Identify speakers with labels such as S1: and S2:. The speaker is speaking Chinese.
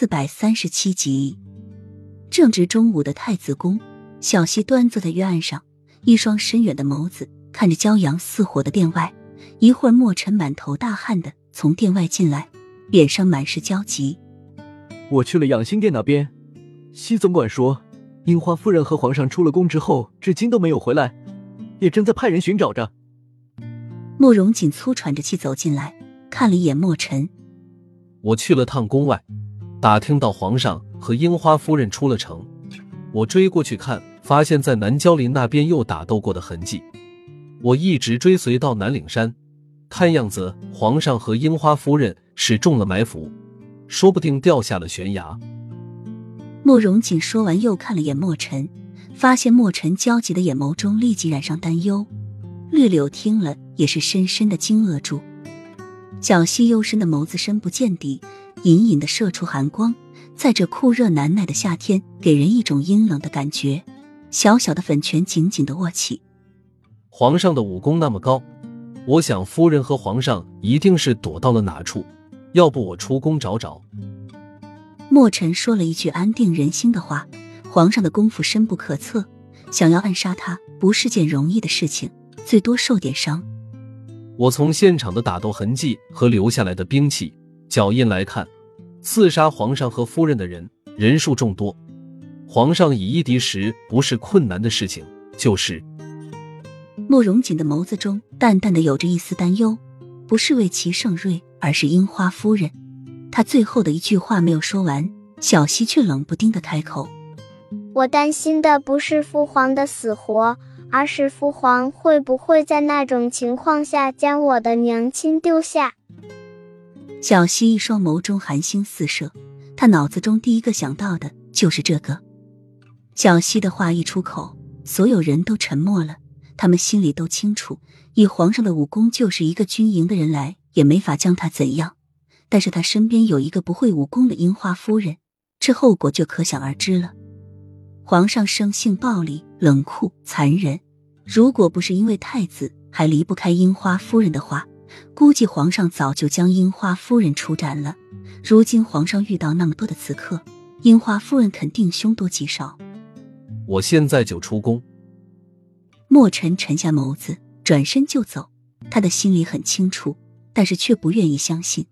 S1: 四百三十七集，正值中午的太子宫，小溪端坐在月案上，一双深远的眸子看着骄阳似火的殿外。一会儿，墨尘满头大汗的从殿外进来，脸上满是焦急。
S2: 我去了养心殿那边，西总管说，樱花夫人和皇上出了宫之后，至今都没有回来，也正在派人寻找着。
S1: 慕容锦粗喘着气走进来，看了一眼墨尘。
S3: 我去了趟宫外，打听到皇上和樱花夫人出了城，我追过去看，发现在南郊林那边又打斗过的痕迹。我一直追随到南岭山，看样子皇上和樱花夫人是中了埋伏，说不定掉下了悬崖。
S1: 慕容锦说完，又看了眼墨尘，发现墨尘焦急的眼眸中立即染上担忧。绿柳听了，也是深深的惊愕住。小溪幽深的眸子深不见底，隐隐的射出寒光，在这酷热难耐的夏天，给人一种阴冷的感觉。小小的粉拳紧紧的握起。
S3: 皇上的武功那么高，我想夫人和皇上一定是躲到了哪处，要不我出宫找找。
S1: 墨尘说了一句安定人心的话：皇上的功夫深不可测，想要暗杀他不是件容易的事情，最多受点伤。
S3: 我从现场的打斗痕迹和留下来的兵器脚印来看，刺杀皇上和夫人的人人数众多，皇上以一敌十不是困难的事情。就是，
S1: 慕容锦的眸子中淡淡的有着一丝担忧，不是为齐盛瑞，而是樱花夫人。他最后的一句话没有说完，小溪却冷不丁的开口：“
S4: 我担心的不是父皇的死活。”而是父皇会不会在那种情况下将我的娘亲丢下？
S1: 小溪一双眸中寒星四射，他脑子中第一个想到的就是这个。小溪的话一出口，所有人都沉默了。他们心里都清楚，以皇上的武功，就是一个军营的人来也没法将他怎样。但是他身边有一个不会武功的樱花夫人，这后果就可想而知了。皇上生性暴戾、冷酷、残忍，如果不是因为太子还离不开樱花夫人的话，估计皇上早就将樱花夫人处斩了。如今皇上遇到那么多的刺客，樱花夫人肯定凶多吉少。
S3: 我现在就出宫。
S1: 墨尘沉下眸子，转身就走。他的心里很清楚，但是却不愿意相信。